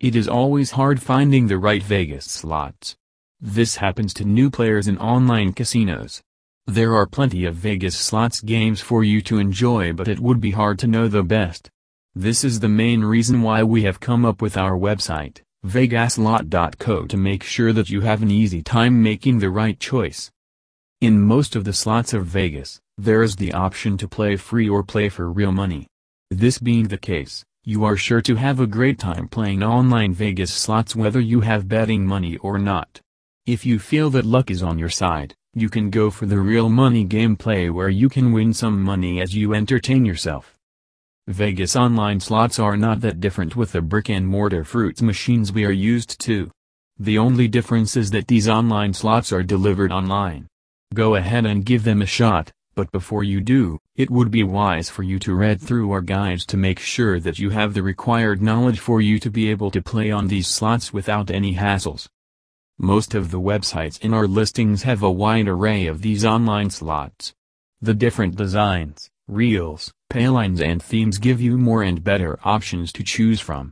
It is always hard finding the right Vegas slots. This happens to new players in online casinos. There are plenty of Vegas slots games for you to enjoy but it would be hard to know the best. This is the main reason why we have come up with our website, vegaslot.co to make sure that you have an easy time making the right choice. In most of the slots of Vegas, there is the option to play free or play for real money. This being the case, you are sure to have a great time playing online Vegas slots whether you have betting money or not. If you feel that luck is on your side, you can go for the real money gameplay where you can win some money as you entertain yourself. Vegas online slots are not that different with the brick-and-mortar fruits machines we are used to. The only difference is that these online slots are delivered online. Go ahead and give them a shot, but before you do, it would be wise for you to read through our guides to make sure that you have the required knowledge for you to be able to play on these slots without any hassles. Most of the websites in our listings have a wide array of these online slots. The different designs, reels, paylines and themes give you more and better options to choose from.